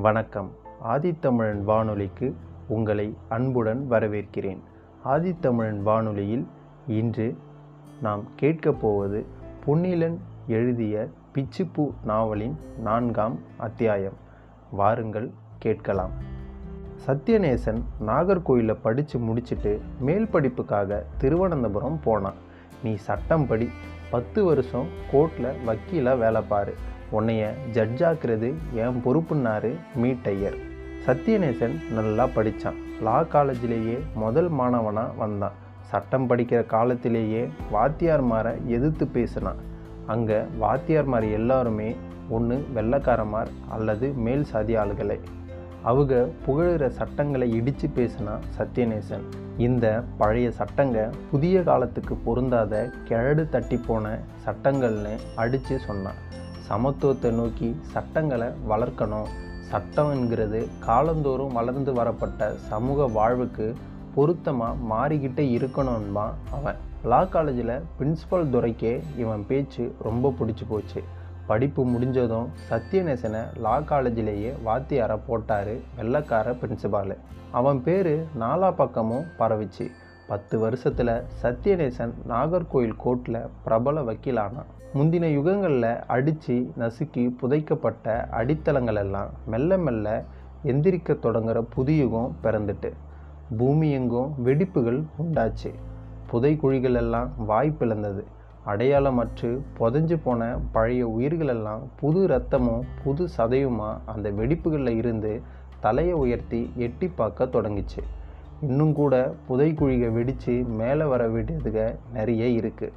வணக்கம். ஆதித்தமிழன் வானொலிக்கு உங்களை அன்புடன் வரவேற்கிறேன். ஆதித்தமிழன் வானொலியில் இன்று நாம் கேட்கப் போவது பொன்னிலன் எழுதிய பிச்சுப்பூ நாவலின் நான்காம் அத்தியாயம். வாருங்கள் கேட்கலாம். சத்யநேசன் நாகர்கோயிலில் படித்து முடிச்சுட்டு மேல் படிப்புக்காக திருவனந்தபுரம் போனான். நீ சட்டம் படி பத்து வருஷம் கோர்ட்டில் வக்கீலாக வேலை பாரு. உன்னைய ஜட்ஜாக்குறது என் பொறுப்புன்னாரு மீட்டையர். சத்யநேசன் நல்லா படித்தான் லா காலேஜிலேயே முதல் மாணவனாக வந்தான். சட்டம் படிக்கிற காலத்திலேயே வாத்தியார்மாரை எதிர்த்து பேசினான். அங்கே வாத்தியார்மார் எல்லாருமே ஒன்று வெள்ளக்காரமார் அல்லது மேல் சாதி ஆளுகளை. அவங்க புகழுற சட்டங்களை இடித்து பேசினா சத்யநேசன். இந்த பழைய சட்டங்க புதிய காலத்துக்கு பொருந்தாத கிழடு தட்டி போன சட்டங்கள்னு அடித்து சொன்னான். சமத்துவத்தை நோக்கி சட்டங்களை வளர்க்கணும். சட்டம் என்கிறது காலந்தோறும் வளர்ந்து வரப்பட்ட சமூக வாழ்வுக்கு பொருத்தமாக மாறிக்கிட்டே இருக்கணும்மா அவன். லா காலேஜில் பிரின்ஸிபல் துறைக்கே இவன் பேச்சு ரொம்ப பிடிச்சி போச்சு. படிப்பு முடிஞ்சதும் சத்யநேசனை லா காலேஜிலேயே வாத்தியாரை போட்டார் வெள்ளக்கார பிரின்சிபாலு அவன் பேர் நாலா பக்கமும் பரவிச்சு. பத்து வருஷத்தில் சத்யநேசன் நாகர்கோயில் கோர்ட்டில் பிரபல வக்கீலானான். முந்தின யுகங்களில் அடித்து நசுக்கி புதைக்கப்பட்ட அடித்தளங்கள் எல்லாம் மெல்ல மெல்ல எந்திரிக்க தொடங்குற புதியுகம் பிறந்துட்டு. பூமி எங்கும் வெடிப்புகள் உண்டாச்சு. புதை குழிகள் எல்லாம் வாய்ப்பிழந்தது அடையாளமற்று புதஞ்சு போன பழைய உயிர்களெல்லாம் புது ரத்தமும் புது சதையுமா அந்த வெடிப்புகளில் இருந்து தலையை உயர்த்தி எட்டி பார்க்க தொடங்கிச்சு. இன்னும் கூட புதைக்குழிக வெடித்து மேலே வர வேண்டியதுக நிறைய இருக்குது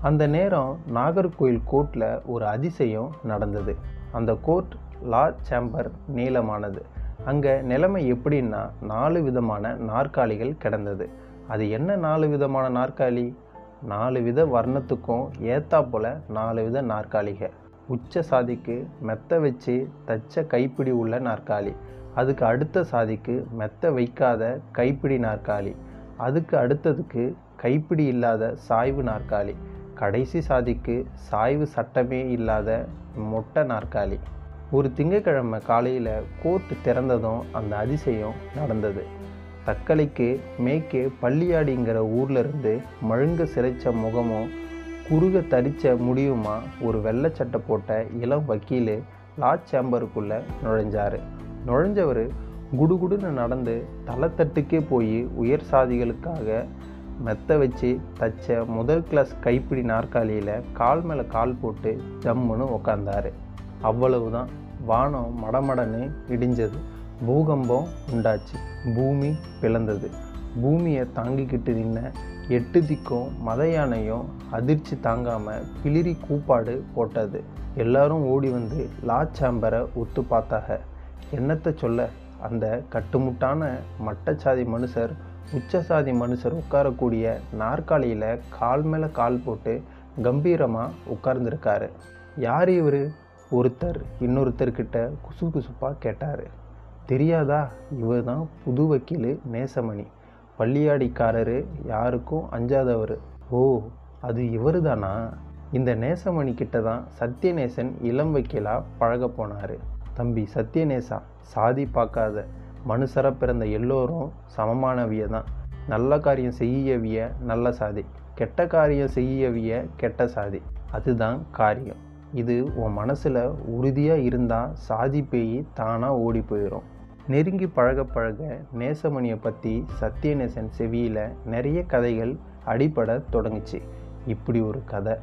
அந்த நேரம் நாகர்கோயில் கோர்ட்டில் ஒரு அதிசயம் நடந்தது. அந்த கோர்ட் லா சேம்பர் நீளமானது. அங்கே நிலைமை எப்படின்னா நாலு விதமான நாற்காலிகள் கிடந்தது. அது என்ன நாலு விதமான நாற்காலி? நாலு வித வர்ணத்துக்கும் ஏத்தா நாலு வித நாற்காலிக. உச்ச சாதிக்கு மெத்த வச்சு தச்ச கைப்பிடி உள்ள நாற்காலி. அதுக்கு அடுத்த சாதிக்கு மெத்த வைக்காத கைப்பிடி நாற்காலி. அதுக்கு அடுத்ததுக்கு கைப்பிடி இல்லாத சாய்வு நாற்காலி. கடைசி சாதிக்கு சாய்வு சட்டமே இல்லாத மொட்டை நாற்காலி. ஒரு திங்கக்கிழமை காலையில் கோர்ட் திறந்ததும் அந்த அதிசயம் நடந்தது. தக்கலைக்கு மேற்கே பள்ளியாடிங்கிற ஊர்லேருந்து மழுங்க சிறைச்ச முகமும் குறுக தரிச்ச முடியுமா ஒரு வெள்ளை சட்டை போட்ட இளம் வக்கீல் லா சேம்பருக்குள்ளே நுழைஞ்சார். நுழைஞ்சவர் குடுகுடுன்னு நடந்து தலைத்தட்டுக்கே போய் உயர் சாதிகளுக்காக மெத்த வச்சு தச்ச முதல் கிளாஸ் கைப்பிடி நாற்காலியில் கால் மேலே கால் போட்டு ஜம்முன்னு உட்காந்தாரு அவ்வளவு தான் வானம் மடமடன்னு இடிஞ்சது. பூகம்பம் உண்டாச்சு. பூமி பிளந்தது. பூமியை தாங்கிக்கிட்டு நின்ன எட்டு திக்கும் மத யானையும் அதிர்ச்சி தாங்காமல் பிளிரி கூப்பாடு போட்டது. எல்லாரும் ஓடி வந்து லா சாம்பரை ஒத்து பார்த்தாக. என்னத்தை சொல்ல? அந்த கட்டுமுட்டான மட்டச்சாதி மனுஷர் உச்சசாதி மனுஷர் உட்காரக்கூடிய நாற்காலியில் கால் மேலே கால் போட்டு கம்பீரமாக உட்கார்ந்துருக்காரு. யார் இவர்? ஒருத்தர் இன்னொருத்தர்கிட்ட குசு குசுப்பாக கேட்டார். தெரியாதா? இவர் தான் புது வக்கீல் நேசமணி. பள்ளியாடிக்காரரு யாருக்கும் அஞ்சாதவர். ஓ அது இவர் தானா இந்த நேசமணி கிட்ட தான் சத்யநேசன் இளம் வக்கீலாக பழக போனார். தம்பி சத்யநேசா சாதி பார்க்காத மனுஷர பிறந்த எல்லோரும் சமமானவிய தான். நல்ல காரியம் செய்யவிய நல்ல சாதி கெட்ட காரியம் செய்யவிய கெட்ட சாதி. அதுதான் காரியம். இது உன் மனசில் உறுதியாக இருந்தால் சாதி பேய் தானாக ஓடி போயிடும் நெருங்கி பழக பழக நேசமணியை பற்றி சத்யநேசன் செவியில் நிறைய கதைகள் அடிபட தொடங்குச்சு. இப்படி ஒரு கதை.